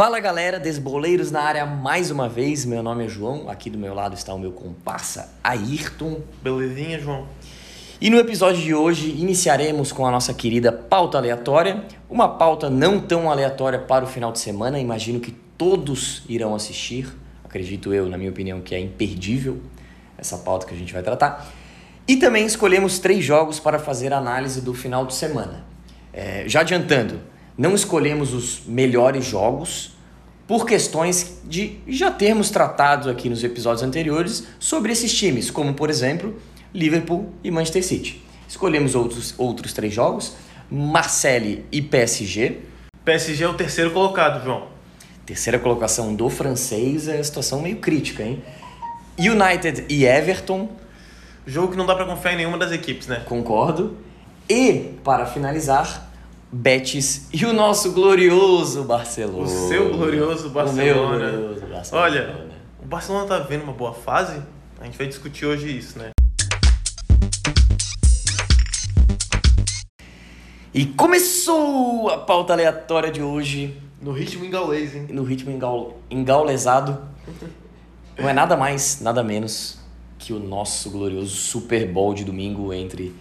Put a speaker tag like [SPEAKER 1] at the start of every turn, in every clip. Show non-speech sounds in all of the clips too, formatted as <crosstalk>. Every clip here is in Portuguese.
[SPEAKER 1] Fala galera, desboleiros na área mais uma vez. Meu nome é João, aqui do meu lado está o meu comparsa Ayrton.
[SPEAKER 2] Belezinha, João?
[SPEAKER 1] E no episódio de hoje iniciaremos com a nossa querida pauta aleatória. Uma pauta não tão aleatória para o final de semana, imagino que todos irão assistir. Acredito eu, na minha opinião, que é imperdível essa pauta que a gente vai tratar. E também escolhemos três jogos para fazer análise do final de semana. É, já adiantando, não escolhemos os melhores jogos por questões de já termos tratado aqui nos episódios anteriores sobre esses times, como por exemplo Liverpool e Manchester City. Escolhemos outros, outros três jogos, Marseille e PSG.
[SPEAKER 2] PSG é o terceiro colocado, João.
[SPEAKER 1] Terceira colocação do francês é a situação meio crítica, hein? United e Everton.
[SPEAKER 2] Jogo que não dá para confiar em nenhuma das equipes, né?
[SPEAKER 1] Concordo. E, para finalizar, Betis e o nosso glorioso Barcelona.
[SPEAKER 2] O seu glorioso Barcelona.
[SPEAKER 1] O meu glorioso Barcelona.
[SPEAKER 2] Olha, o Barcelona tá vendo uma boa fase? A gente vai discutir hoje isso, né?
[SPEAKER 1] E começou a pauta aleatória de hoje.
[SPEAKER 2] No ritmo engaulês, hein?
[SPEAKER 1] No ritmo engaul... engaulesado. Não é nada mais, nada menos que o nosso glorioso Super Bowl de domingo entre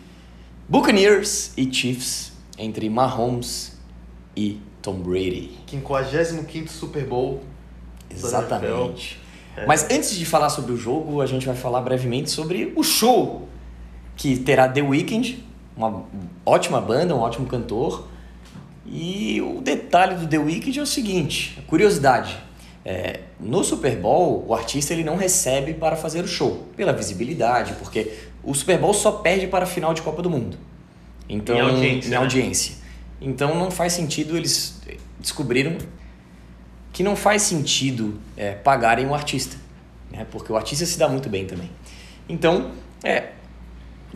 [SPEAKER 1] Buccaneers e Chiefs entre Mahomes e Tom Brady.
[SPEAKER 2] 55 Super Bowl.
[SPEAKER 1] Exatamente. É. Mas antes de falar sobre o jogo, a gente vai falar brevemente sobre o show que terá The Weeknd, uma ótima banda, um ótimo cantor. E o detalhe do The Weeknd é o seguinte, curiosidade. É, no Super Bowl, o artista ele não recebe para fazer o show, pela visibilidade, porque o Super Bowl só perde para a final de Copa do Mundo. Então,
[SPEAKER 2] em audiência.
[SPEAKER 1] Em
[SPEAKER 2] né?
[SPEAKER 1] audiência. Então não faz sentido, eles descobriram que não faz sentido é, pagarem o artista, né? porque o artista se dá muito bem também. Então, é,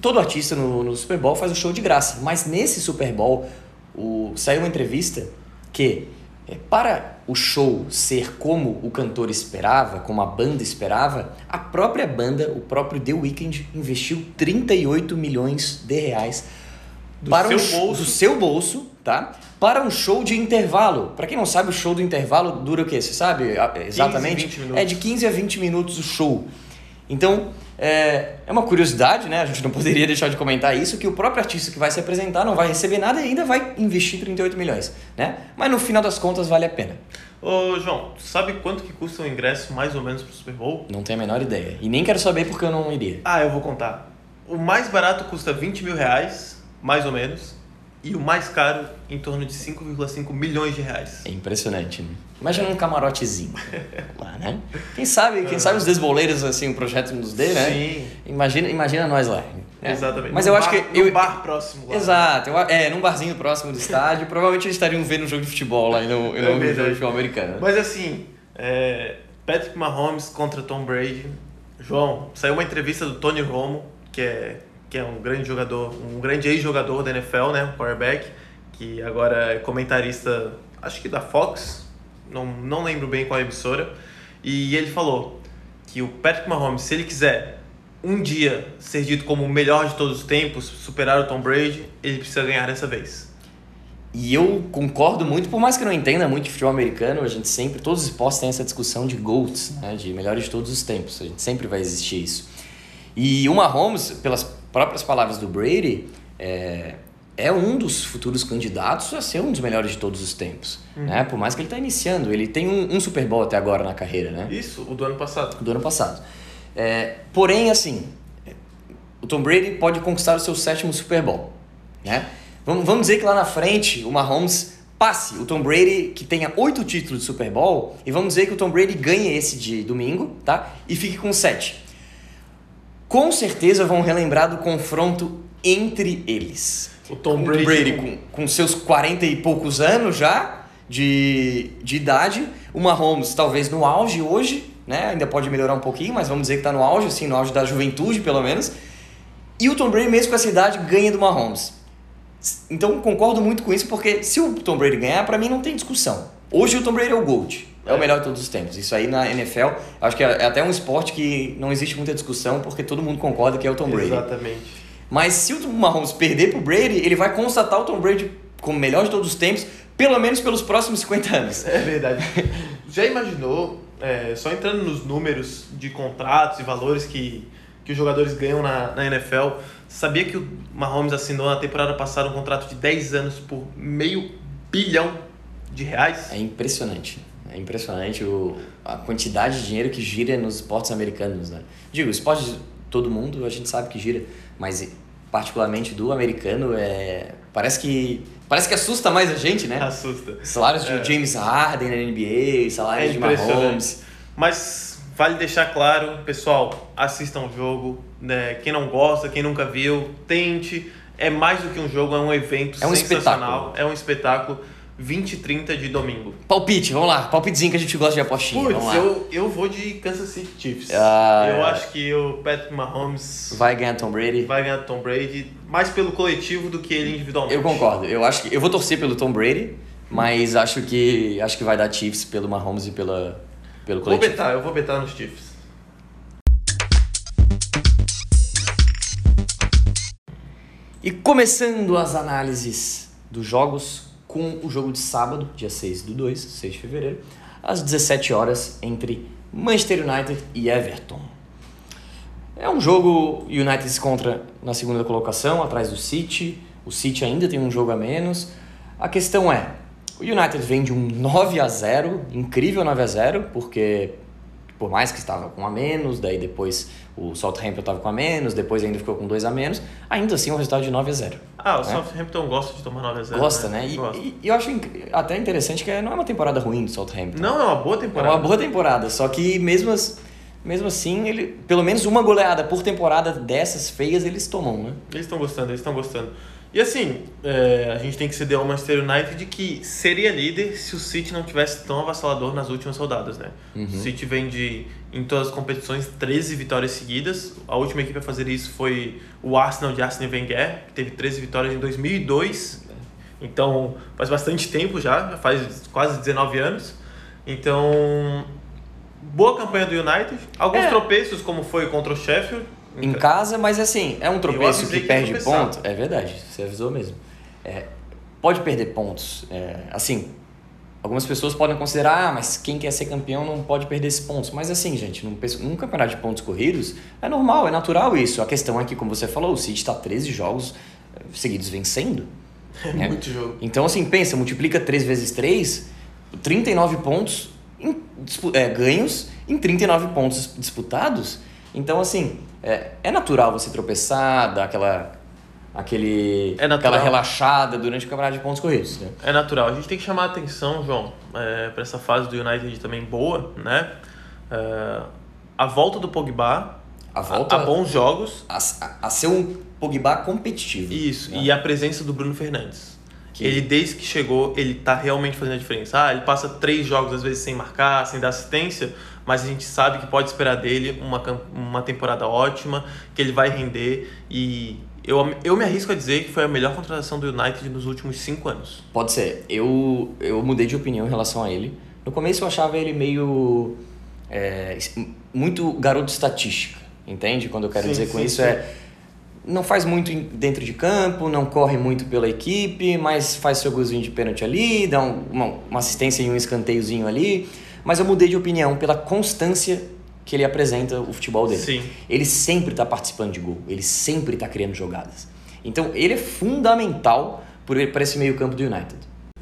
[SPEAKER 1] todo artista no, no Super Bowl faz o show de graça, mas nesse Super Bowl o, saiu uma entrevista que é, para o show ser como o cantor esperava, como a banda esperava, a própria banda, o próprio The Weeknd, investiu 38 milhões de reais
[SPEAKER 2] Do
[SPEAKER 1] para
[SPEAKER 2] seu
[SPEAKER 1] um,
[SPEAKER 2] bolso.
[SPEAKER 1] do seu bolso, tá? Para um show de intervalo. Para quem não sabe, o show do intervalo dura o quê? Você sabe exatamente?
[SPEAKER 2] 20 minutos.
[SPEAKER 1] é de 15 a 20 minutos o show. Então, é, é uma curiosidade, né? A gente não poderia <laughs> deixar de comentar isso, que o próprio artista que vai se apresentar não vai receber nada e ainda vai investir 38 milhões, né? Mas no final das contas vale a pena.
[SPEAKER 2] Ô, João, sabe quanto que custa o ingresso mais ou menos pro Super Bowl?
[SPEAKER 1] Não tenho a menor ideia. E nem quero saber porque eu não iria.
[SPEAKER 2] Ah, eu vou contar. O mais barato custa 20 mil reais, mais ou menos. E o mais caro, em torno de 5,5 milhões de reais.
[SPEAKER 1] É impressionante, né? Imagina um camarotezinho <laughs> lá, né? Quem sabe, quem sabe os desboleiros, assim, o projeto nos dê, né?
[SPEAKER 2] Sim.
[SPEAKER 1] Imagina, imagina nós lá. né?
[SPEAKER 2] Exatamente.
[SPEAKER 1] Mas
[SPEAKER 2] Num
[SPEAKER 1] eu acho
[SPEAKER 2] bar-
[SPEAKER 1] que...
[SPEAKER 2] num
[SPEAKER 1] Eu,
[SPEAKER 2] bar próximo lá.
[SPEAKER 1] Exato. eu- é, num barzinho próximo do estádio. provavelmente eles estariam vendo um jogo de futebol lá e não, e
[SPEAKER 2] É
[SPEAKER 1] não um jogo de futebol americano.
[SPEAKER 2] Mas assim, é, Patrick Mahomes contra Tom Brady. João, saiu uma entrevista do Tony Romo, que é, que é um grande jogador, um grande ex-jogador da NFL, né? Um quarterback, que agora é comentarista, acho que da Fox, não, não lembro bem qual emissora. E ele falou que o Patrick Mahomes, se ele quiser um dia ser dito como o melhor de todos os tempos, superar o Tom Brady, ele precisa ganhar dessa vez.
[SPEAKER 1] E eu concordo muito, por mais que eu não entenda muito de futebol americano, a gente sempre, todos os esportes têm essa discussão de GOATs, né, de melhores de todos os tempos, a gente sempre vai existir isso. E o Mahomes, pelas próprias palavras do Brady, é, é um dos futuros candidatos a ser um dos melhores de todos os tempos, né, por mais que ele está iniciando, ele tem um, um Super Bowl até agora na carreira, né,
[SPEAKER 2] Isso, o do ano passado.
[SPEAKER 1] do ano passado. É, porém, assim, o Tom Brady pode conquistar o seu sétimo Super Bowl, né? Vamos, vamos dizer que lá na frente o Mahomes passe o Tom Brady que tenha oito títulos de Super Bowl e vamos dizer que o Tom Brady ganhe esse de domingo, tá? E fique com sete. Com certeza vão relembrar do confronto entre eles.
[SPEAKER 2] O Tom
[SPEAKER 1] O
[SPEAKER 2] Brady,
[SPEAKER 1] com, com seus 40 e poucos anos já de, de idade. O Mahomes talvez no auge hoje, né? Ainda pode melhorar um pouquinho, mas vamos dizer que está no auge, assim, no auge da juventude pelo menos. E o Tom Brady, mesmo com essa idade, ganha do Mahomes. Então concordo muito com isso, porque se o Tom Brady ganhar, para mim não tem discussão. Hoje o Tom Brady é o GOAT. É o melhor de todos os tempos. Isso aí na NFL, acho que é até um esporte que não existe muita discussão, porque todo mundo concorda que é o Tom Brady.
[SPEAKER 2] Exatamente.
[SPEAKER 1] Mas se o Mahomes perder pro Brady, ele vai constatar o Tom Brady como melhor de todos os tempos, pelo menos pelos próximos 50 anos.
[SPEAKER 2] É verdade. Já imaginou, é, só entrando nos números de contratos e valores que, que os jogadores ganham na, na NFL, sabia que o Mahomes assinou na temporada passada um contrato de 10 anos por meio bilhão de reais?
[SPEAKER 1] É impressionante. É impressionante o, a quantidade de dinheiro que gira nos esportes americanos, né? Digo, esporte de todo mundo a gente sabe que gira, mas particularmente do americano é parece que parece que assusta mais a gente, né?
[SPEAKER 2] Assusta.
[SPEAKER 1] Salários de
[SPEAKER 2] É.
[SPEAKER 1] James Harden na NBA, salários
[SPEAKER 2] É
[SPEAKER 1] de. Mahomes.
[SPEAKER 2] Mas vale deixar claro, pessoal, assistam o jogo. Né? Quem não gosta, quem nunca viu, tente. É mais do que um jogo, é um evento
[SPEAKER 1] É um
[SPEAKER 2] sensacional. É um espetáculo. 20 e 30 de domingo.
[SPEAKER 1] Palpite, vamos lá. Palpitezinho que a gente gosta de apostinha. Lá.
[SPEAKER 2] eu, eu vou de Kansas City Chiefs.
[SPEAKER 1] Ah,
[SPEAKER 2] eu
[SPEAKER 1] é.
[SPEAKER 2] acho que o Patrick Mahomes
[SPEAKER 1] Vai ganhar Tom Brady.
[SPEAKER 2] vai ganhar Tom Brady mais pelo coletivo do que ele individualmente.
[SPEAKER 1] Eu concordo. Eu acho que eu vou torcer pelo Tom Brady, mas acho que acho que vai dar Chiefs pelo Mahomes e pela pelo
[SPEAKER 2] Vou
[SPEAKER 1] coletivo.
[SPEAKER 2] betar, eu vou betar nos Chiefs.
[SPEAKER 1] E começando as análises dos jogos com o jogo de sábado, dia 6 do 2, 6 de fevereiro, às 17 horas entre Manchester United e Everton. É um jogo United se encontra na segunda colocação, atrás do City. O City ainda tem um jogo a menos. A questão é, o United vem de um 9 a 0, incrível 9 a 0, porque por mais que estava com a menos, daí depois o Southampton estava com a menos, depois ainda ficou com dois a menos, ainda assim um resultado de 9 a 0.
[SPEAKER 2] Ah, o
[SPEAKER 1] É.
[SPEAKER 2] Southampton gosta de tomar 9 a 0
[SPEAKER 1] Gosta, né? E,
[SPEAKER 2] Gosta.
[SPEAKER 1] e- eu acho até interessante que não é uma temporada ruim do Southampton.
[SPEAKER 2] Não, é uma boa
[SPEAKER 1] É
[SPEAKER 2] temporada.
[SPEAKER 1] uma boa temporada, só que mesmo, as- mesmo assim, ele, pelo menos uma goleada por temporada dessas feias eles tomam, né?
[SPEAKER 2] Eles estão gostando, eles estão gostando. E assim, é, a gente tem que ceder ao Manchester United de que seria líder se o City não tivesse tão avassalador nas últimas rodadas, né?
[SPEAKER 1] Uhum.
[SPEAKER 2] O City vem de, em todas as competições, 13 vitórias seguidas. A última equipe a fazer isso foi o Arsenal de Arsene Wenger, que teve 13 vitórias em 2002. Então, faz bastante tempo já, já faz quase 19 anos. Então, boa campanha do United. Alguns
[SPEAKER 1] É.
[SPEAKER 2] tropeços, como foi contra o Sheffield.
[SPEAKER 1] Em casa, mas assim, é um tropeço que
[SPEAKER 2] que
[SPEAKER 1] perde ponto. É verdade, você avisou mesmo. É, pode perder pontos. É, assim, algumas pessoas podem considerar, ah, mas quem quer ser campeão não pode perder esses pontos. Mas assim, gente, num, num campeonato de pontos corridos, é normal, é natural isso. A questão é que, como você falou, o City está 13 jogos eh, seguidos vencendo. <laughs>
[SPEAKER 2] É
[SPEAKER 1] né?
[SPEAKER 2] muito jogo.
[SPEAKER 1] Então, assim, pensa, multiplica 3 vezes 3, 39 pontos em é, ganhos em 39 pontos disputados. Então, assim, é, é natural você tropeçar, dar aquela, aquele,
[SPEAKER 2] É
[SPEAKER 1] aquela relaxada durante o campeonato de pontos corridos. Né?
[SPEAKER 2] É natural. A gente tem que chamar a atenção, João, é, para essa fase do United também boa, né? É, a volta do Pogba,
[SPEAKER 1] A volta
[SPEAKER 2] a, a bons jogos,
[SPEAKER 1] a, a- a ser um Pogba competitivo.
[SPEAKER 2] isso,
[SPEAKER 1] né?
[SPEAKER 2] e a presença do Bruno Fernandes.
[SPEAKER 1] Que-
[SPEAKER 2] Ele, desde que chegou, ele tá realmente fazendo a diferença. Ah, ele passa três jogos, às vezes, sem marcar, sem dar assistência, mas a gente sabe que pode esperar dele uma, uma temporada ótima, que ele vai render. E eu, eu me arrisco a dizer que foi a melhor contratação do United nos últimos cinco anos.
[SPEAKER 1] Pode ser. Eu, eu mudei de opinião em relação a ele. No começo eu achava ele meio. é, muito garoto estatística, entende? Quando eu quero
[SPEAKER 2] Sim,
[SPEAKER 1] dizer com
[SPEAKER 2] sim,
[SPEAKER 1] isso
[SPEAKER 2] sim.
[SPEAKER 1] é. Não faz muito dentro de campo, não corre muito pela equipe, mas faz seu golzinho de pênalti ali, dá um- uma, uma assistência e um escanteiozinho ali. Mas eu mudei de opinião pela constância que ele apresenta o futebol dele.
[SPEAKER 2] Sim.
[SPEAKER 1] Ele sempre está participando de gol, ele sempre está criando jogadas. Então ele é fundamental para esse meio-campo do United.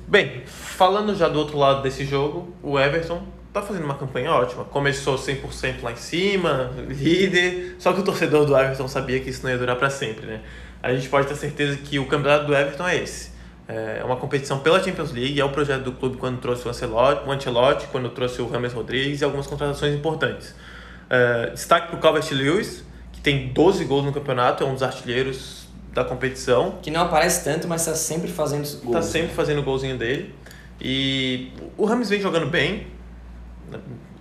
[SPEAKER 2] Bem, falando já do outro lado desse jogo, o Everton tá fazendo uma campanha ótima. Começou 100% lá em cima, líder, só que o torcedor do Everton sabia que isso não ia durar para sempre, né? A gente pode ter certeza que o campeonato do Everton é esse. É uma competição pela Champions League, é o projeto do clube quando trouxe o Ancelotti, o Ancelotti quando trouxe o Rames Rodrigues e algumas contratações importantes. É, destaque para o Calvert-Lewis, que tem 12 gols no campeonato, é um dos artilheiros da competição.
[SPEAKER 1] Que não aparece tanto, mas está sempre fazendo gols.
[SPEAKER 2] Tá sempre fazendo o golzinho dele. E o Rames vem jogando bem.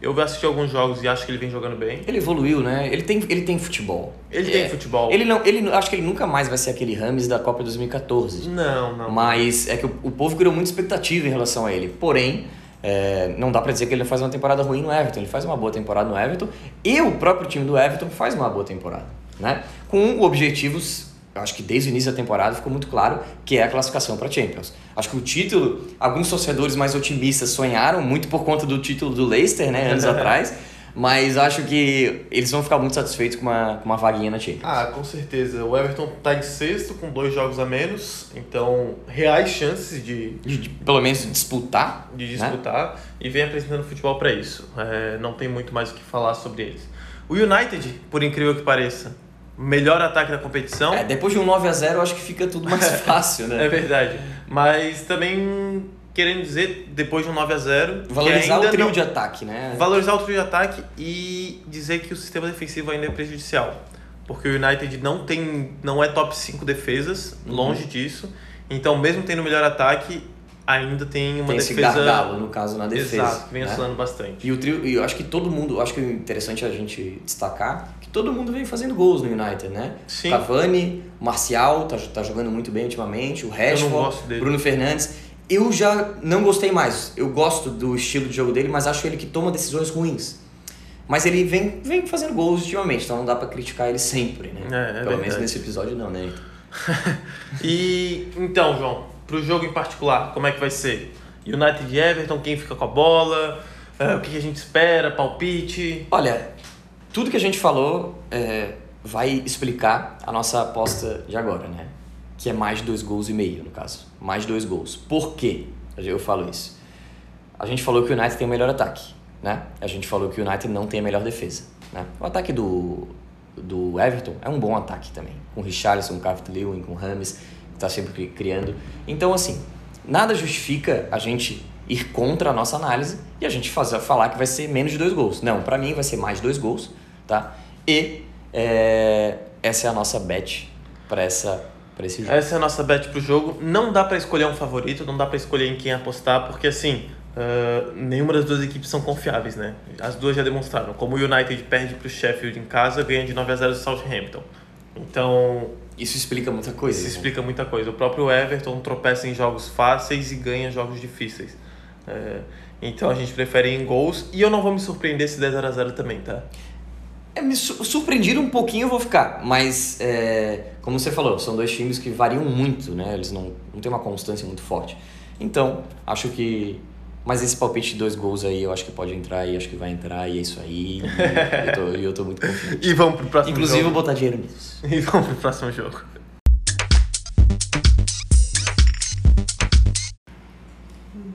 [SPEAKER 2] Eu assisti alguns jogos e acho que ele vem jogando bem.
[SPEAKER 1] Ele evoluiu, né? Ele tem, ele tem futebol.
[SPEAKER 2] Ele
[SPEAKER 1] É,
[SPEAKER 2] tem futebol.
[SPEAKER 1] Ele não, ele acho que ele nunca mais vai ser aquele Rames da Copa 2014.
[SPEAKER 2] Não, não.
[SPEAKER 1] Mas é que o, o povo criou muita expectativa em relação a ele. Porém, é, não dá pra dizer que ele faz uma temporada ruim no Everton. Ele faz uma boa temporada no Everton. E o próprio time do Everton faz uma boa temporada, né? Com objetivos eu acho que desde o início da temporada ficou muito claro que é a classificação para Champions. Acho que o título, alguns torcedores mais otimistas sonharam muito por conta do título do Leicester, né, anos <laughs> atrás. Mas acho que eles vão ficar muito satisfeitos com uma, com uma vaguinha na Champions.
[SPEAKER 2] Ah, com certeza. O Everton está em sexto com dois jogos a menos, então reais chances de,
[SPEAKER 1] de, de pelo menos disputar,
[SPEAKER 2] de disputar né? e vem apresentando futebol para isso. É, não tem muito mais o que falar sobre eles. O United, por incrível que pareça, melhor ataque da competição.
[SPEAKER 1] É, depois de um 9 a 0 eu acho que fica tudo mais <laughs> fácil, né?
[SPEAKER 2] é verdade. Mas também querendo dizer, depois de um 9 a 0
[SPEAKER 1] Valorizar o trio não... de ataque, né?
[SPEAKER 2] Valorizar o trio de ataque e dizer que o sistema defensivo ainda é prejudicial. Porque o United não tem. não é top 5 defesas, uhum. longe disso. Então, mesmo tendo o melhor ataque, ainda tem uma
[SPEAKER 1] tem
[SPEAKER 2] defesa.
[SPEAKER 1] Esse gargalo, no caso, na defesa.
[SPEAKER 2] Exato, vem né? oscilando bastante.
[SPEAKER 1] E o trio, e eu acho que todo mundo, acho que é interessante a gente destacar todo mundo vem fazendo gols no United, né?
[SPEAKER 2] Sim.
[SPEAKER 1] Cavani, Marcial, tá, tá jogando muito bem ultimamente, o Rashford, Bruno Fernandes. Eu já não gostei mais. Eu gosto do estilo de jogo dele, mas acho ele que toma decisões ruins. Mas ele vem, vem fazendo gols ultimamente, então não dá para criticar ele sempre, né?
[SPEAKER 2] É, é
[SPEAKER 1] Pelo
[SPEAKER 2] verdade.
[SPEAKER 1] menos nesse episódio não, né? <laughs>
[SPEAKER 2] e então, João, pro jogo em particular, como é que vai ser? United e Everton, quem fica com a bola? É, o que a gente espera? Palpite?
[SPEAKER 1] Olha, tudo que a gente falou é, vai explicar a nossa aposta de agora, né? que é mais de dois gols e meio, no caso. Mais dois gols. Por quê? Eu falo isso. A gente falou que o United tem o melhor ataque, né? A gente falou que o United não tem a melhor defesa, né? O ataque do, do Everton é um bom ataque também. Com o Richarlison, com o Calvert-Lewin, com o Rames, que está sempre criando. Então, assim, nada justifica a gente ir contra a nossa análise e a gente fazer, falar que vai ser menos de dois gols. Não, para mim vai ser mais de dois gols, tá? E é, essa é a nossa bet para essa para esse jogo.
[SPEAKER 2] Essa é a nossa bet pro jogo. Não dá para escolher um favorito, não dá para escolher em quem apostar, porque assim, uh, nenhuma das duas equipes são confiáveis, né? As duas já demonstraram. Como o United perde pro Sheffield em casa, ganha de 9 a 0 do Southampton. Então,
[SPEAKER 1] isso explica muita coisa.
[SPEAKER 2] Isso né? explica muita coisa. O próprio Everton tropeça em jogos fáceis e ganha jogos difíceis. É, então a gente prefere em gols. E eu não vou me surpreender se 10 a 0 também, tá?
[SPEAKER 1] É, me surpreendido um pouquinho eu vou ficar, mas é, como você falou, são dois times que variam muito, né? Eles não, não têm uma constância muito forte. Então, acho que. Mas esse palpite de dois gols aí, eu acho que pode entrar e acho que vai entrar, e é isso aí. E eu, tô, eu tô muito confiante. <laughs>
[SPEAKER 2] e vamos pro próximo
[SPEAKER 1] Inclusive,
[SPEAKER 2] jogo.
[SPEAKER 1] vou botar dinheiro nisso. <laughs>
[SPEAKER 2] E vamos pro próximo jogo.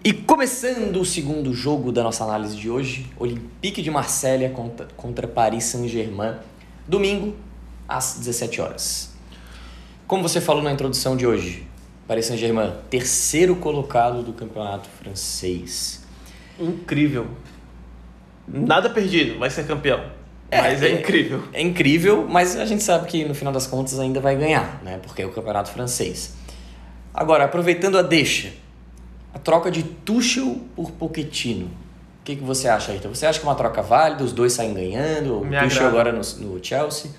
[SPEAKER 1] E começando o segundo jogo da nossa análise de hoje, Olympique de Marselha contra, contra Paris Saint-Germain, domingo às 17 horas. Como você falou na introdução de hoje, Paris Saint-Germain, terceiro colocado do campeonato francês.
[SPEAKER 2] Incrível. Nada perdido, vai ser campeão. É, mas é, é, incrível.
[SPEAKER 1] É incrível, mas a gente sabe que no final das contas ainda vai ganhar, né? Porque é o campeonato francês. Agora, aproveitando a deixa, a troca de Tuchel por Pochettino. O que, que você acha, Rita? Você acha que é uma troca válida? Os dois saem ganhando? O
[SPEAKER 2] me
[SPEAKER 1] Tuchel agora no, no, Chelsea?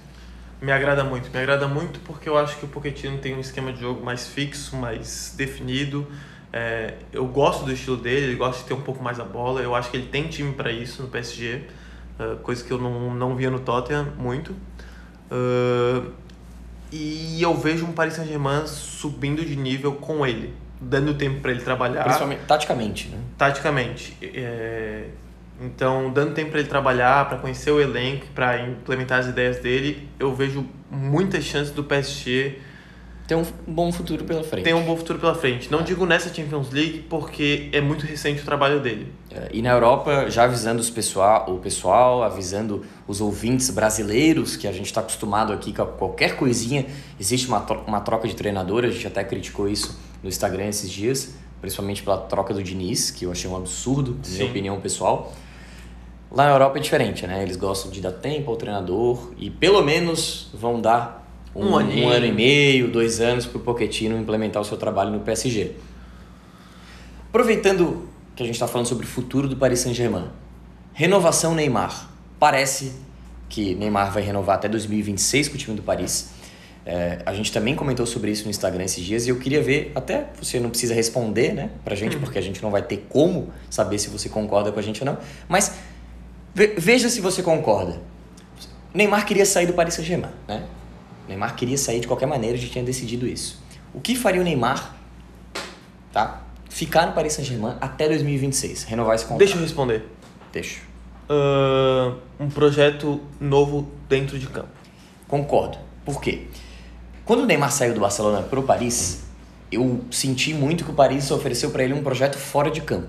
[SPEAKER 2] Me agrada muito. Me agrada muito porque eu acho que o Pochettino tem um esquema de jogo mais fixo, mais definido. É, eu gosto do estilo dele, ele gosta de ter um pouco mais a bola. Eu acho que ele tem time para isso no PSG, uh, coisa que eu não, não via no Tottenham muito. Uh, e eu vejo um Paris Saint-Germain subindo de nível com ele dando tempo para ele trabalhar.
[SPEAKER 1] Principalmente taticamente, né?
[SPEAKER 2] Taticamente. É... Então, dando tempo para ele trabalhar, para conhecer o elenco, para implementar as ideias dele, eu vejo muitas chances do PSG
[SPEAKER 1] tem um bom futuro pela frente.
[SPEAKER 2] Tem um bom futuro pela frente. Não digo nessa Champions League porque é muito recente o trabalho dele.
[SPEAKER 1] É, e na Europa, já avisando os pessoal, o pessoal, avisando os ouvintes brasileiros, que a gente está acostumado aqui com qualquer coisinha, existe uma, uma troca de treinador, a gente até criticou isso no Instagram esses dias, principalmente pela troca do Diniz, que eu achei um absurdo, na minha opinião pessoal. Lá na Europa é diferente, né? Eles gostam de dar tempo ao treinador e pelo menos vão dar um, um, ano, um ano e meio, dois anos para o Pochettino implementar o seu trabalho no PSG. Aproveitando que a gente está falando sobre o futuro do Paris Saint-Germain, renovação Neymar. Parece que Neymar vai renovar até 2026 com o time do Paris. É, a gente também comentou sobre isso no Instagram esses dias e eu queria ver, até você não precisa responder né, pra gente, uhum. porque a gente não vai ter como saber se você concorda com a gente ou não, mas veja se você concorda. Neymar queria sair do Paris Saint-Germain, né? Neymar queria sair de qualquer maneira, já tinha decidido isso. O que faria o Neymar, tá? Ficar no Paris Saint-Germain até 2026, renovar esse contrato.
[SPEAKER 2] Deixa eu responder.
[SPEAKER 1] Deixa.
[SPEAKER 2] Uh, um projeto novo dentro de campo.
[SPEAKER 1] Concordo. Por quê? Quando o Neymar saiu do Barcelona pro Paris, eu senti muito que o Paris ofereceu para ele um projeto fora de campo.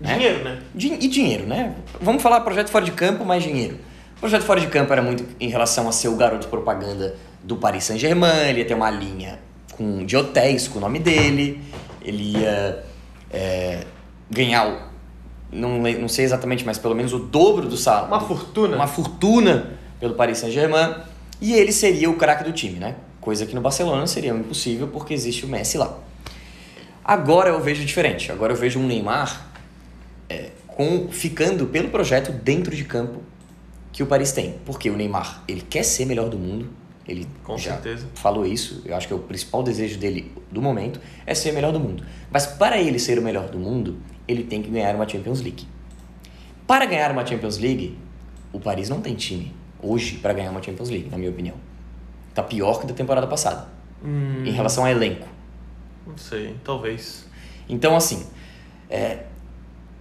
[SPEAKER 1] Né?
[SPEAKER 2] Dinheiro, né?
[SPEAKER 1] Din- e dinheiro, né? Vamos falar projeto fora de campo, mais dinheiro. O projeto fora de campo era muito em relação a ser o garoto propaganda do Paris Saint-Germain, ele ia ter uma linha com, de hotéis com o nome dele, ele ia é, ganhar, o- não, não sei exatamente, mas pelo menos o dobro do salário.
[SPEAKER 2] Uma fortuna.
[SPEAKER 1] Uma fortuna pelo Paris Saint-Germain, e ele seria o craque do time, né? Coisa que no Barcelona seria impossível porque existe o Messi lá. Agora eu vejo diferente. Agora eu vejo um Neymar é, com, ficando pelo projeto dentro de campo que o Paris tem. Porque o Neymar, ele quer ser melhor do mundo. Ele
[SPEAKER 2] Com
[SPEAKER 1] já
[SPEAKER 2] certeza.
[SPEAKER 1] falou isso. Eu acho que é o principal desejo dele do momento é ser melhor do mundo. Mas para ele ser o melhor do mundo, ele tem que ganhar uma Champions League. Para ganhar uma Champions League, o Paris não tem time hoje para ganhar uma Champions League, na minha opinião. Tá pior que da temporada passada,
[SPEAKER 2] Hum,
[SPEAKER 1] em relação a elenco.
[SPEAKER 2] não sei, talvez.
[SPEAKER 1] Então, assim, é,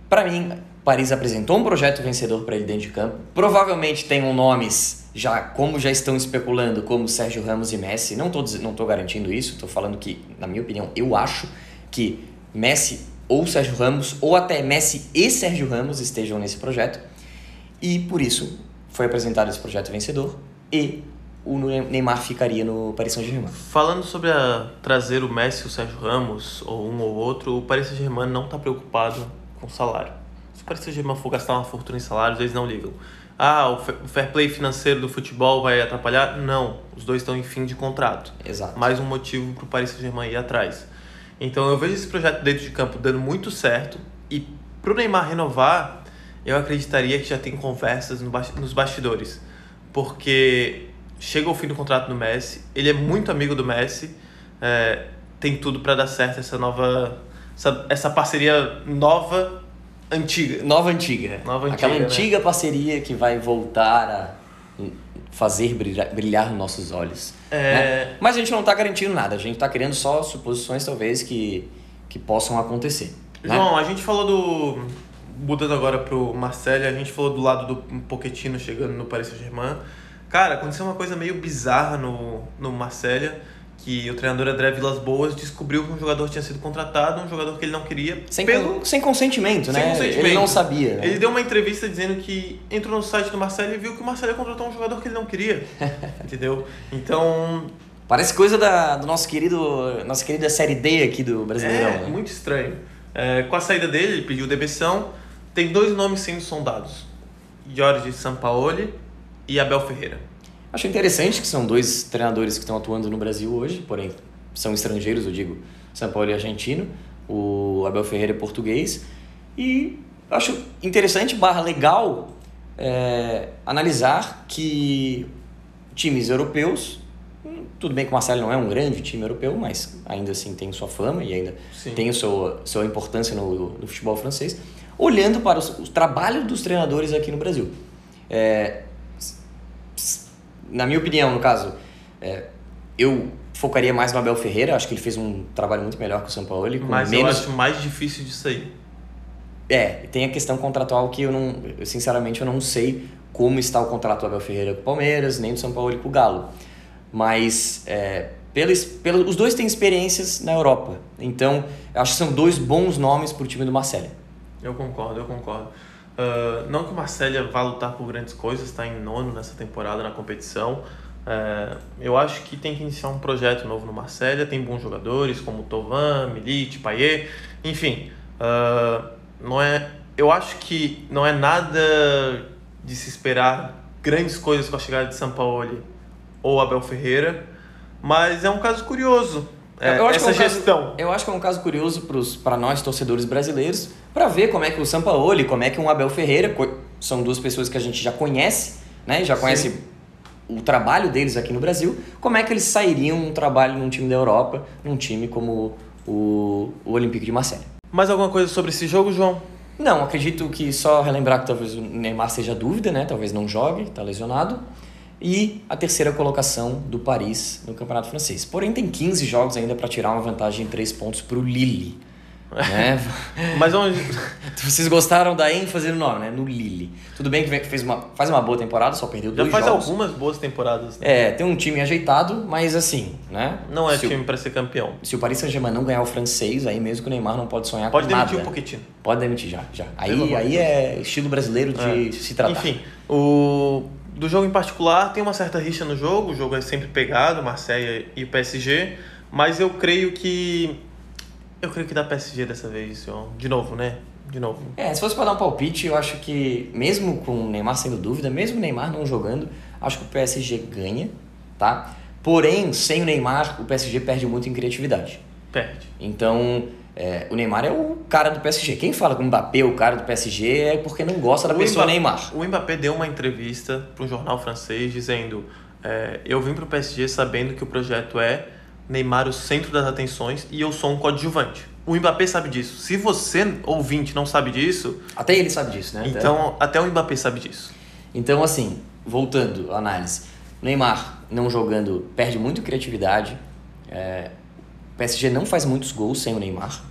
[SPEAKER 1] para mim, Paris apresentou um projeto vencedor para ele dentro de campo. Provavelmente tenham nomes, já como já estão especulando, como Sérgio Ramos e Messi. Não tô, não tô garantindo isso, tô falando que, na minha opinião, eu acho que Messi ou Sérgio Ramos, ou até Messi e Sérgio Ramos estejam nesse projeto. E por isso foi apresentado esse projeto vencedor e o Neymar ficaria no Paris Saint-Germain.
[SPEAKER 2] Falando sobre a, trazer o Messi o Sérgio Ramos, ou um ou outro, o Paris Saint-Germain não está preocupado com salário. Se o Paris Saint-Germain for gastar uma fortuna em salários, eles não ligam. Ah, o fa- o fair play financeiro do futebol vai atrapalhar? Não. Os dois estão em fim de contrato.
[SPEAKER 1] Exato.
[SPEAKER 2] Mais um motivo para o Paris Saint-Germain ir atrás. Então eu vejo esse projeto dentro de campo dando muito certo e para o Neymar renovar, eu acreditaria que já tem conversas no nos bastidores. Porque chega o fim do contrato do Messi, ele é muito amigo do Messi, é, tem tudo para dar certo essa nova. Essa, essa parceria nova, antiga.
[SPEAKER 1] Nova antiga.
[SPEAKER 2] Nova
[SPEAKER 1] Aquela
[SPEAKER 2] antiga, né?
[SPEAKER 1] antiga parceria que vai voltar a fazer brilhar, brilhar nossos olhos.
[SPEAKER 2] É.
[SPEAKER 1] né? Mas a gente não está garantindo nada, a gente está querendo só suposições talvez que, que possam acontecer. né?
[SPEAKER 2] João, a gente falou do. Mudando agora pro Marcelo, a gente falou do lado do Pochettino chegando no Paris Saint-Germain. Cara, aconteceu uma coisa meio bizarra no, no Marcelo, que o treinador André Vilas Boas descobriu que um jogador tinha sido contratado, um jogador que ele não queria.
[SPEAKER 1] Sem,
[SPEAKER 2] pelo...
[SPEAKER 1] sem consentimento,
[SPEAKER 2] Sem
[SPEAKER 1] né?
[SPEAKER 2] consentimento.
[SPEAKER 1] Ele não sabia.
[SPEAKER 2] Ele deu uma entrevista dizendo que entrou no site do Marcelo e viu que o Marcelo contratou um jogador que ele não queria. <laughs> entendeu? Então,
[SPEAKER 1] Parece coisa da do nosso querido, nossa querida série D aqui do Brasileirão.
[SPEAKER 2] É,
[SPEAKER 1] né?
[SPEAKER 2] muito estranho. É, com a saída dele, ele pediu demissão. Tem dois nomes sendo sondados: Jorge Sampaoli e Abel Ferreira.
[SPEAKER 1] Acho interessante que são dois treinadores que estão atuando no Brasil hoje, porém são estrangeiros, eu digo, São Paulo é argentino, o Abel Ferreira é português. E acho interessante, barra legal, é, analisar que times europeus, hum, tudo bem que o Marcelo não é um grande time europeu, mas ainda assim tem sua fama e ainda
[SPEAKER 2] Sim.
[SPEAKER 1] tem sua, sua importância no, no futebol francês, olhando para os, o trabalho dos treinadores aqui no Brasil. É, na minha opinião, no caso, é, eu focaria mais no Abel Ferreira. Acho que ele fez um trabalho muito melhor que o São Paulo. Com
[SPEAKER 2] Mas eu
[SPEAKER 1] menos...
[SPEAKER 2] acho mais difícil de sair.
[SPEAKER 1] É, tem a questão contratual que eu não, eu, sinceramente, eu não sei como está o contrato do Abel Ferreira com o Palmeiras, nem do São Paulo com o Galo. Mas é, pelos, pelos, os dois têm experiências na Europa. Então, eu acho que são dois bons nomes para o time do Marcelo.
[SPEAKER 2] Eu concordo, eu concordo. Uh, não que o Marcelo vá lutar por grandes coisas, está em nono nessa temporada na competição. Uh, eu acho que tem que iniciar um projeto novo no Marcelo. Tem bons jogadores como Tovan, Milite, Payet, enfim. Uh, não é, eu acho que não é nada de se esperar grandes coisas com a chegada de Sampaoli ou Abel Ferreira, mas é um caso curioso. É,
[SPEAKER 1] Eu acho
[SPEAKER 2] essa
[SPEAKER 1] que é um
[SPEAKER 2] gestão.
[SPEAKER 1] Caso, eu acho que é um caso curioso para nós, torcedores brasileiros, para ver como é que o Sampaoli, como é que um Abel Ferreira, são duas pessoas que a gente já conhece, né? Já conhece
[SPEAKER 2] Sim.
[SPEAKER 1] o trabalho deles aqui no Brasil, como é que eles sairiam um trabalho num time da Europa, num time como o, o Olympique de Marseille.
[SPEAKER 2] Mais alguma coisa sobre esse jogo, João?
[SPEAKER 1] Não, acredito que só relembrar que talvez o Neymar seja dúvida, né? Talvez não jogue, tá lesionado. E a terceira colocação do Paris no Campeonato Francês. Porém, tem 15 jogos ainda para tirar uma vantagem de 3 pontos para o Lille. Né? <laughs>
[SPEAKER 2] Mas onde. <laughs>
[SPEAKER 1] Vocês gostaram da ênfase no nome, né? No Lille. Tudo bem que fez uma, faz uma boa temporada, só perdeu
[SPEAKER 2] Já
[SPEAKER 1] dois
[SPEAKER 2] faz
[SPEAKER 1] jogos.
[SPEAKER 2] algumas boas temporadas. né?
[SPEAKER 1] É, tem um time ajeitado, mas assim, né?
[SPEAKER 2] Não é
[SPEAKER 1] se
[SPEAKER 2] time pra ser campeão.
[SPEAKER 1] Se o Paris Saint-Germain não ganhar o francês, aí mesmo que o Neymar não pode sonhar
[SPEAKER 2] Pode
[SPEAKER 1] com
[SPEAKER 2] demitir
[SPEAKER 1] nada.
[SPEAKER 2] um pouquinho.
[SPEAKER 1] Pode demitir já, já. Aí, aí é estilo brasileiro de
[SPEAKER 2] É.
[SPEAKER 1] se tratar.
[SPEAKER 2] Enfim, o do jogo em particular tem uma certa rixa no jogo, o jogo é sempre pegado, Marseille e PSG, mas eu creio que eu creio que dá PSG dessa vez, senhor. De novo, né? De novo.
[SPEAKER 1] É, se fosse para dar um palpite, eu acho que, mesmo com o Neymar sendo dúvida, mesmo o Neymar não jogando, acho que o PSG ganha, tá? Porém, sem o Neymar, o PSG perde muito em criatividade.
[SPEAKER 2] Perde.
[SPEAKER 1] Então, é, o Neymar é o cara do PSG. Quem fala que o Mbappé é o cara do PSG é porque não gosta da
[SPEAKER 2] O
[SPEAKER 1] pessoa
[SPEAKER 2] Mba-
[SPEAKER 1] Neymar.
[SPEAKER 2] O Mbappé deu uma entrevista para um jornal francês dizendo: é, Eu vim para o PSG sabendo que o projeto é Neymar o centro das atenções e eu sou um coadjuvante. O Mbappé sabe disso. Se você, ouvinte, não sabe disso,
[SPEAKER 1] Até ele sabe disso, né? Até-
[SPEAKER 2] então até o Mbappé sabe disso.
[SPEAKER 1] Então, assim, voltando à análise. Neymar não jogando perde muito criatividade. É, o PSG não faz muitos gols sem o Neymar.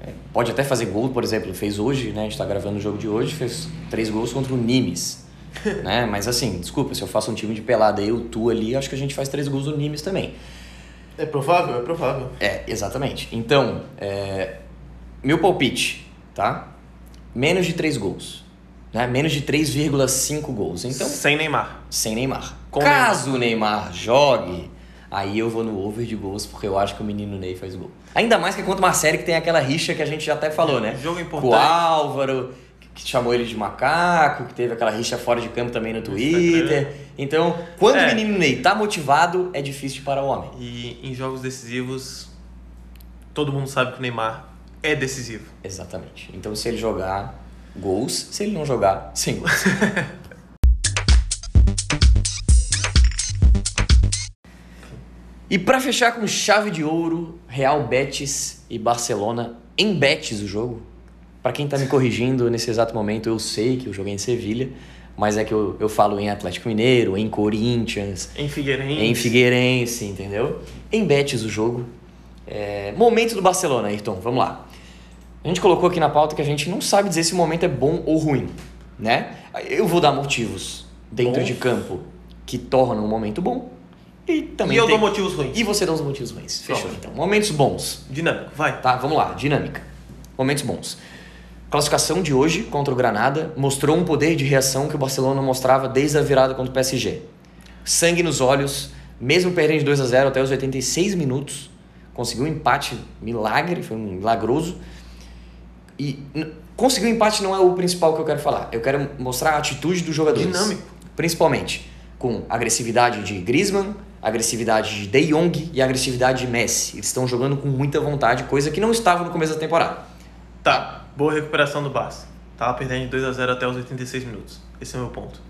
[SPEAKER 1] É, pode até fazer gol, por exemplo, fez hoje, né? A gente tá gravando o jogo de hoje, fez três gols contra o Nimes. <laughs> né? Mas assim, desculpa, se eu faço um time de pelada eu, tu ali, acho que a gente faz três gols no Nimes também.
[SPEAKER 2] É provável, é provável.
[SPEAKER 1] É, exatamente. Então, é, meu palpite, tá? Menos de 3 gols. Né? Menos de 3,5 gols. Então,
[SPEAKER 2] Sem Neymar.
[SPEAKER 1] sem Neymar.
[SPEAKER 2] Com
[SPEAKER 1] Caso o Neymar jogue, aí eu vou no over de gols, porque eu acho que o menino Ney faz gol. Ainda mais que é contra o Marcelo, que tem aquela rixa que a gente já até falou, né?
[SPEAKER 2] Jogo
[SPEAKER 1] Com o
[SPEAKER 2] importante.
[SPEAKER 1] Álvaro, que chamou ele de macaco, que teve aquela rixa fora de campo também no Twitter. Então, quando
[SPEAKER 2] É.
[SPEAKER 1] o menino Ney tá motivado, é difícil de parar o homem.
[SPEAKER 2] E em jogos decisivos, todo mundo sabe que o Neymar é decisivo.
[SPEAKER 1] Exatamente. Então, se ele jogar, gols. Se ele não jogar, sem <laughs> e para fechar com chave de ouro, Real Betis e Barcelona em Betis o jogo. Para quem tá me corrigindo nesse exato momento, eu sei que eu joguei em Sevilha, mas é que eu, eu falo em Atlético Mineiro, em Corinthians,
[SPEAKER 2] Em Figueirense.
[SPEAKER 1] em Figueirense, entendeu? Em Betis o jogo. É, Momento do Barcelona, Ayrton, vamos lá. A gente colocou aqui na pauta que a gente não sabe dizer se o momento é bom ou ruim, né? Eu vou dar motivos dentro
[SPEAKER 2] Bom.
[SPEAKER 1] de campo que tornam o momento bom e também
[SPEAKER 2] E eu
[SPEAKER 1] tem...
[SPEAKER 2] dou motivos ruins.
[SPEAKER 1] E você dá os motivos ruins. Fechou,
[SPEAKER 2] Pronto.
[SPEAKER 1] então. Momentos bons,
[SPEAKER 2] Dinâmico, vai.
[SPEAKER 1] tá? Vamos lá, dinâmica. Momentos bons. Classificação de hoje contra o Granada mostrou um poder de reação que o Barcelona mostrava desde a virada contra o PSG. Sangue nos olhos, mesmo perdendo de 2 a 0 até os 86 minutos, conseguiu um empate milagre, foi um milagroso. E conseguir um empate não é o principal que eu quero falar. Eu quero mostrar a atitude dos jogadores.
[SPEAKER 2] Dinâmico.
[SPEAKER 1] Principalmente com agressividade de Griezmann, agressividade de De Jong e agressividade de Messi. Eles estão jogando com muita vontade, coisa que não estava no começo da temporada.
[SPEAKER 2] Tá, boa recuperação do Barça. Tava perdendo de 2 a 0 até os 86 minutos. Esse é o meu ponto.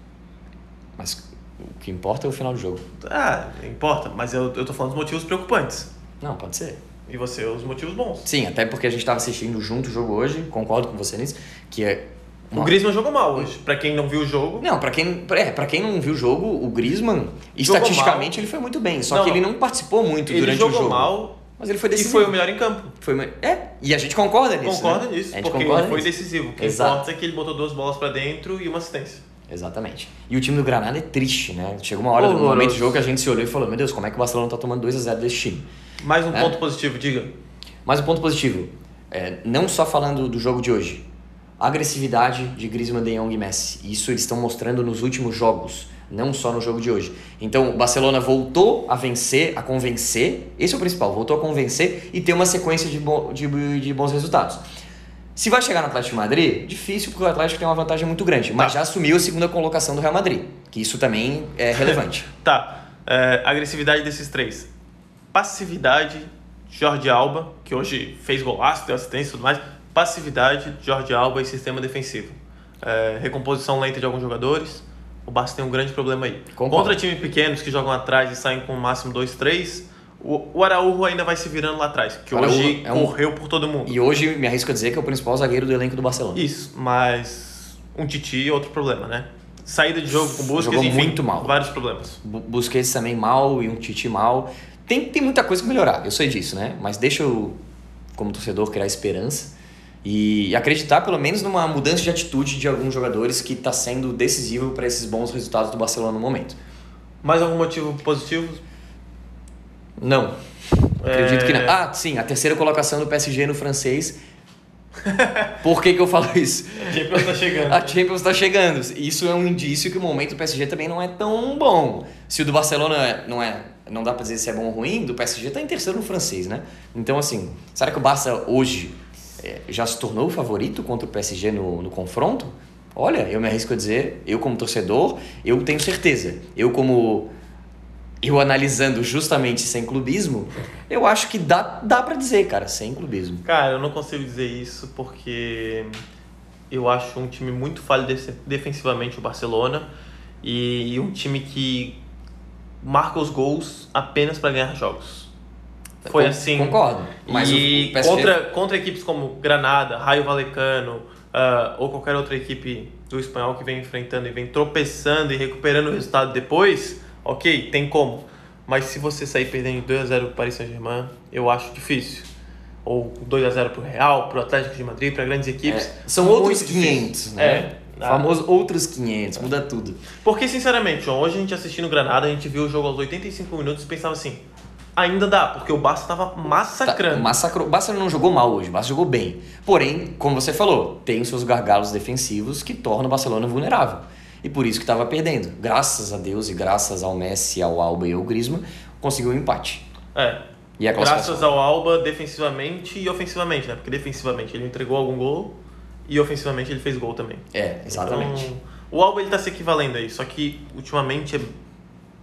[SPEAKER 1] Mas o que importa é o final do jogo.
[SPEAKER 2] Ah, importa, mas eu, eu tô falando dos motivos preocupantes.
[SPEAKER 1] Não, pode ser.
[SPEAKER 2] E você, os motivos bons.
[SPEAKER 1] Sim, até porque a gente estava assistindo junto o jogo hoje, concordo com você nisso, que é...
[SPEAKER 2] O Griezmann jogou mal hoje. Pra quem não viu o jogo,
[SPEAKER 1] Não, pra quem, é, pra quem não viu o jogo, o Griezmann, estatisticamente, ele foi muito bem. Só
[SPEAKER 2] Não,
[SPEAKER 1] que ele
[SPEAKER 2] não.
[SPEAKER 1] participou muito
[SPEAKER 2] ele
[SPEAKER 1] durante o
[SPEAKER 2] jogou
[SPEAKER 1] jogo.
[SPEAKER 2] mal
[SPEAKER 1] Mas ele foi
[SPEAKER 2] e
[SPEAKER 1] decisivo.
[SPEAKER 2] foi o melhor em campo.
[SPEAKER 1] Foi É, e a gente concorda nisso.
[SPEAKER 2] Concorda
[SPEAKER 1] né?
[SPEAKER 2] nisso,
[SPEAKER 1] A gente
[SPEAKER 2] porque
[SPEAKER 1] concorda
[SPEAKER 2] ele foi
[SPEAKER 1] nisso.
[SPEAKER 2] decisivo. O que
[SPEAKER 1] Exato.
[SPEAKER 2] importa é que ele botou duas bolas pra dentro e uma assistência.
[SPEAKER 1] Exatamente. E o time do Granada é triste, né? Chegou uma hora do
[SPEAKER 2] Horroroso.
[SPEAKER 1] momento do jogo que a gente se olhou e falou: Meu Deus, como é que o Barcelona tá tomando 2 a 0 desse time?
[SPEAKER 2] Mais um
[SPEAKER 1] É.
[SPEAKER 2] ponto positivo, diga.
[SPEAKER 1] Mas o ponto positivo, é, não só falando do jogo de hoje, agressividade de Griezmann, De Jong e Messi. Isso eles estão mostrando nos últimos jogos, não só no jogo de hoje. Então, o Barcelona voltou a vencer, a convencer, esse é o principal, voltou a convencer e ter uma sequência de, bo- de, de bons resultados. Se vai chegar no Atlético de Madrid, difícil, porque o Atlético tem uma vantagem muito grande, mas
[SPEAKER 2] Tá.
[SPEAKER 1] já assumiu a segunda colocação do Real Madrid, que isso também é <laughs> relevante.
[SPEAKER 2] Tá, é, agressividade desses três. Passividade, Jorge Alba, que hoje fez golaço, deu assistência e tudo mais. Passividade, Jorge Alba e sistema defensivo. É, recomposição lenta de alguns jogadores. O Barça tem um grande problema aí.
[SPEAKER 1] Concordo.
[SPEAKER 2] Contra times pequenos que jogam atrás e saem com no máximo 2, 3, o, o Araújo ainda vai se virando lá atrás, que
[SPEAKER 1] Araújo
[SPEAKER 2] hoje
[SPEAKER 1] é um-
[SPEAKER 2] correu por todo mundo.
[SPEAKER 1] E hoje me arrisco a dizer que é o principal zagueiro do elenco do Barcelona.
[SPEAKER 2] Isso, mas um Titi é outro problema, né? saída de jogo com Busquets,
[SPEAKER 1] Jogou
[SPEAKER 2] enfim,
[SPEAKER 1] muito mal.
[SPEAKER 2] vários problemas.
[SPEAKER 1] Bu- Busquets também mal e um Tite mal. Tem, tem muita coisa que melhorar, eu sei disso, né? Mas deixa eu, como torcedor, criar esperança e acreditar pelo menos numa mudança de atitude de alguns jogadores que está sendo decisivo para esses bons resultados do Barcelona no momento.
[SPEAKER 2] Mais algum motivo positivo?
[SPEAKER 1] Não. Acredito
[SPEAKER 2] É.
[SPEAKER 1] que não. Ah, sim, a terceira colocação do PSG no francês. <laughs> Por que, que eu falo isso?
[SPEAKER 2] A Champions tá chegando.
[SPEAKER 1] A Champions está chegando. Isso é um indício que o momento do PSG também não é tão bom. Se o do Barcelona é- não é, não dá pra dizer se é bom ou ruim, do PSG tá em terceiro no francês, né? Então assim, será que o Barça hoje é, já se tornou o favorito contra o PSG no, no confronto? Olha, eu me arrisco a dizer, eu como torcedor, eu tenho certeza. Eu como eu analisando justamente sem clubismo, eu acho que dá, dá para dizer, cara, sem clubismo.
[SPEAKER 2] Cara, eu não consigo dizer isso porque eu acho um time muito falho def- defensivamente o Barcelona e, e um time que marca os gols apenas para ganhar jogos. Foi assim.
[SPEAKER 1] Concordo. Mas
[SPEAKER 2] e
[SPEAKER 1] o PSG
[SPEAKER 2] contra, contra equipes como Granada, Raio Valecano ah, ou qualquer outra equipe do espanhol que vem enfrentando e vem tropeçando e recuperando o resultado depois, ok, tem como. Mas se você sair perdendo 2x0 pro Paris Saint-Germain, eu acho difícil. Ou 2x0 pro Real, pro Atlético de Madrid, para grandes equipes.
[SPEAKER 1] É, são outros
[SPEAKER 2] difícil.
[SPEAKER 1] 500, né?
[SPEAKER 2] É.
[SPEAKER 1] O famoso outros 500, muda tudo.
[SPEAKER 2] Porque, sinceramente, João, hoje a gente assistindo Granada, a gente viu o jogo aos 85 minutos e pensava assim, ainda dá, porque o Barça tava
[SPEAKER 1] Tá,
[SPEAKER 2] massacrando.
[SPEAKER 1] massacrou. O Barça não jogou mal hoje, o Barça jogou bem. Porém, como você falou, tem os seus gargalos defensivos que tornam o Barcelona vulnerável. E por isso que estava perdendo. Graças a Deus e graças ao Messi, ao Alba e ao Griezmann, conseguiu um empate.
[SPEAKER 2] É.
[SPEAKER 1] E a?
[SPEAKER 2] Graças ao Alba defensivamente e ofensivamente, né? Porque defensivamente ele entregou algum gol e ofensivamente ele fez gol também.
[SPEAKER 1] É, exatamente.
[SPEAKER 2] Então, o Alba ele tá se equivalendo aí, só que ultimamente é-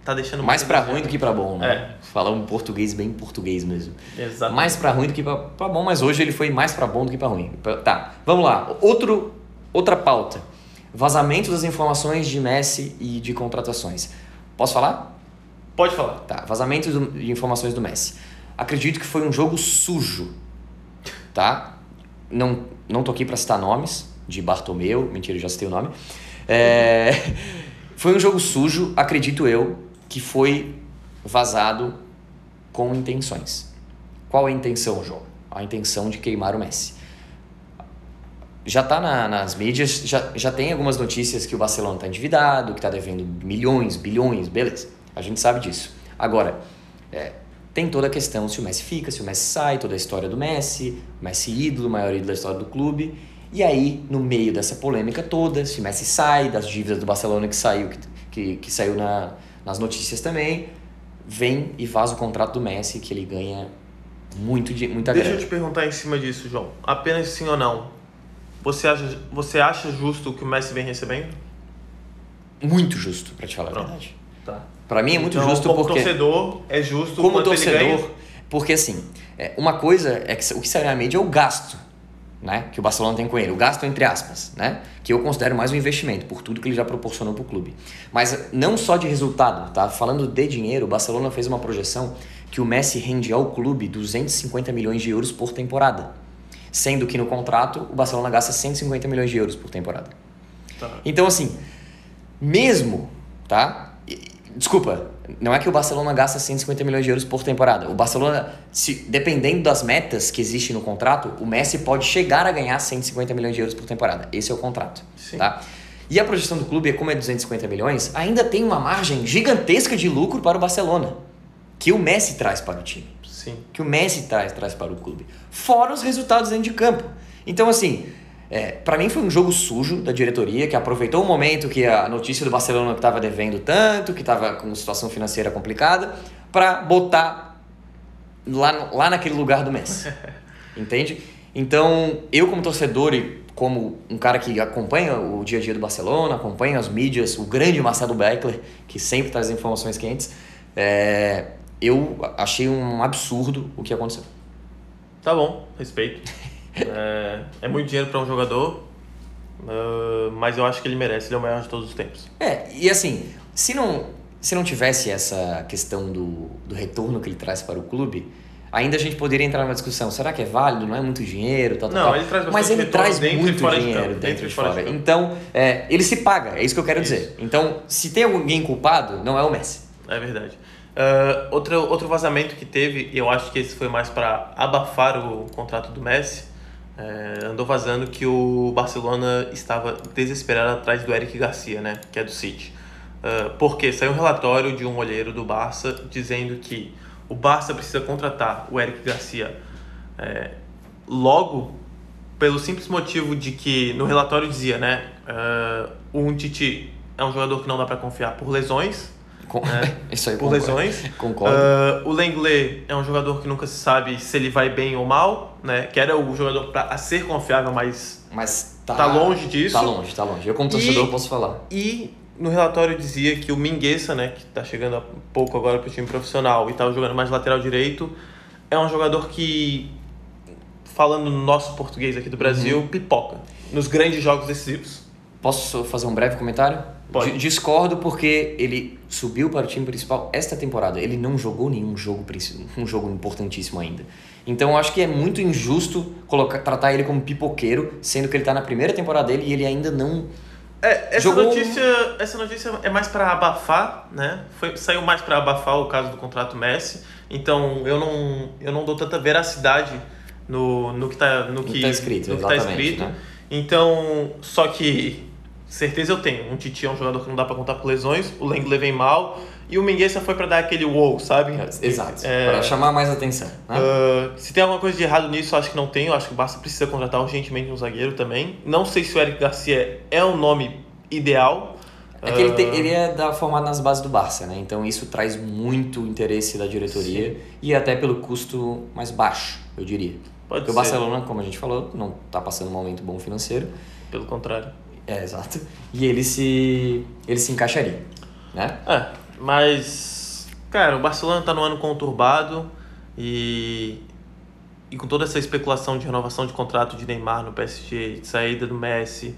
[SPEAKER 2] tá deixando
[SPEAKER 1] Mais
[SPEAKER 2] muito
[SPEAKER 1] pra
[SPEAKER 2] a desejar.
[SPEAKER 1] ruim do que pra bom, né?
[SPEAKER 2] É.
[SPEAKER 1] Falar um português bem português mesmo.
[SPEAKER 2] Exatamente.
[SPEAKER 1] Mais pra ruim do que pra, pra bom, mas hoje ele foi mais pra bom do que pra ruim. Tá, vamos lá. Outro, outra pauta. Vazamento das informações de Messi e de contratações. Posso falar?
[SPEAKER 2] Pode falar.
[SPEAKER 1] Tá, vazamento de informações do Messi. Acredito que foi um jogo sujo, tá? Não, não tô aqui pra citar nomes de Bartomeu, mentira, já citei o nome. É, <laughs> foi um jogo sujo, acredito eu, que foi vazado com intenções. Qual é a intenção, João? A intenção de queimar o Messi. Já tá na- nas mídias, já, já tem algumas notícias que o Barcelona tá endividado, que tá devendo milhões, bilhões, beleza. A gente sabe disso. Agora, é, tem toda a questão se o Messi fica, se o Messi sai, toda a história do Messi, Messi ídolo, maior ídolo da história do clube. E aí, no meio dessa polêmica toda, se o Messi sai, das dívidas do Barcelona que saiu, que, que, que saiu na, nas notícias também, vem e vaza o contrato do Messi, que ele ganha muito de, muita
[SPEAKER 2] Deixa eu
[SPEAKER 1] grana.
[SPEAKER 2] te perguntar em cima disso, João. Apenas sim ou não. Você acha, você acha justo o que o Messi vem recebendo?
[SPEAKER 1] Muito justo, pra te falar a
[SPEAKER 2] Pronto.
[SPEAKER 1] verdade.
[SPEAKER 2] Tá.
[SPEAKER 1] Pra mim é muito
[SPEAKER 2] então,
[SPEAKER 1] justo
[SPEAKER 2] como
[SPEAKER 1] porque...
[SPEAKER 2] torcedor, é justo
[SPEAKER 1] como torcedor, porque assim, é, uma coisa é que o que sai na mídia é o gasto, né, que o Barcelona tem com ele, o gasto entre aspas, né, que eu considero mais um investimento por tudo que ele já proporcionou para o clube. Mas não só de resultado, tá? Falando de dinheiro, o Barcelona fez uma projeção que o Messi rende ao clube 250 milhões de euros por temporada, sendo que no contrato o Barcelona gasta 150 milhões de euros por temporada.
[SPEAKER 2] Tá.
[SPEAKER 1] Então, assim, mesmo, tá? Desculpa, não é que o Barcelona gasta 150 milhões de euros por temporada. O Barcelona, se, dependendo das metas que existem no contrato, o Messi pode chegar a ganhar 150 milhões de euros por temporada. Esse é o contrato,
[SPEAKER 2] Sim.
[SPEAKER 1] tá? E a projeção do clube, como é 250 milhões, ainda tem uma margem gigantesca de lucro para o Barcelona, que o Messi traz para o time
[SPEAKER 2] Sim.
[SPEAKER 1] que o Messi traz, traz para o clube. Fora os resultados dentro de campo. Então, assim, é, para mim foi um jogo sujo da diretoria, que aproveitou o momento que a notícia do Barcelona que estava devendo tanto, que estava com situação financeira complicada, para botar lá, lá naquele lugar do Messi. <laughs> Entende? Então, eu como torcedor e como um cara que acompanha o dia a dia do Barcelona, acompanha as mídias, o grande Marcelo Beckler, que sempre traz informações quentes, é, eu achei um absurdo o que aconteceu.
[SPEAKER 2] Tá bom, respeito. <laughs> é, é muito dinheiro para um jogador, ah, mas eu acho que ele merece, ele é o maior de todos os tempos.
[SPEAKER 1] É, e assim, se não, se não tivesse essa questão do, do retorno que ele traz para o clube, ainda a gente poderia entrar numa discussão. Será que é válido? Não é muito dinheiro? Tal,
[SPEAKER 2] não,
[SPEAKER 1] tal,
[SPEAKER 2] ele traz
[SPEAKER 1] Mas ele traz muito dinheiro de dentro, de fora. De então, é, ele se paga, é isso que eu quero isso. dizer. Então, se tem alguém culpado, não é o Messi.
[SPEAKER 2] É verdade. Uh, outro, outro vazamento que teve, e eu acho que esse foi mais para abafar o contrato do Messi, é, andou vazando que o Barcelona estava desesperado atrás do Eric Garcia, né, que é do City. Uh, porque saiu um relatório de um olheiro do Barça dizendo que o Barça precisa contratar o Eric Garcia é, logo pelo simples motivo de que no relatório dizia, né, uh, o Titi é um jogador que não dá para confiar por lesões,
[SPEAKER 1] com... É, <laughs> Isso aí,
[SPEAKER 2] por concordo. lesões.
[SPEAKER 1] Concordo. Uh,
[SPEAKER 2] o Lenglet é um jogador que nunca se sabe se ele vai bem ou mal, né? Que era o jogador para ser confiável, mas,
[SPEAKER 1] mas
[SPEAKER 2] tá, tá longe disso.
[SPEAKER 1] Tá longe, tá longe. Eu como torcedor
[SPEAKER 2] e,
[SPEAKER 1] posso falar.
[SPEAKER 2] E no relatório dizia que o Mingueza, né, que está chegando há pouco agora para o time profissional e estava jogando mais lateral direito, é um jogador que, falando no nosso português aqui do Brasil, uhum. pipoca nos grandes jogos decisivos.
[SPEAKER 1] Posso fazer um breve comentário?
[SPEAKER 2] Pode.
[SPEAKER 1] Discordo porque ele subiu para o time principal esta temporada. Ele não jogou nenhum jogo, um jogo importantíssimo ainda. Então eu acho que é muito injusto colocar, tratar ele como pipoqueiro, sendo que ele está na primeira temporada dele e ele ainda não.
[SPEAKER 2] É, essa, jogou... notícia, essa notícia é mais para abafar, né? Foi, saiu mais para abafar o caso do contrato Messi. Então eu não, eu não dou tanta veracidade no, no que está no que,
[SPEAKER 1] tá escrito.
[SPEAKER 2] No que tá escrito. Né? Então, só que certeza eu tenho. Um Titi é um jogador que não dá para contar por lesões, o Lenglet vem mal, e o Mingueza foi para dar aquele wow, sabe?
[SPEAKER 1] É, exato, é, para chamar mais atenção. Né?
[SPEAKER 2] Uh, se tem alguma coisa de errado nisso, acho que não tem. Eu acho que o Barça precisa contratar urgentemente um zagueiro também. Não sei se o Eric Garcia é o nome ideal.
[SPEAKER 1] É que ele, te, ele é da, formado nas bases do Barça, né? Então isso traz muito interesse da diretoria Sim. e até pelo custo mais baixo, eu diria.
[SPEAKER 2] Pode
[SPEAKER 1] Porque
[SPEAKER 2] ser.
[SPEAKER 1] o Barcelona, como a gente falou, não está passando um momento bom financeiro.
[SPEAKER 2] Pelo contrário.
[SPEAKER 1] É, exato. E ele se, ele se encaixaria, né?
[SPEAKER 2] É, mas, cara, o Barcelona tá no ano conturbado e, e com toda essa especulação de renovação de contrato de Neymar no PSG, de saída do Messi,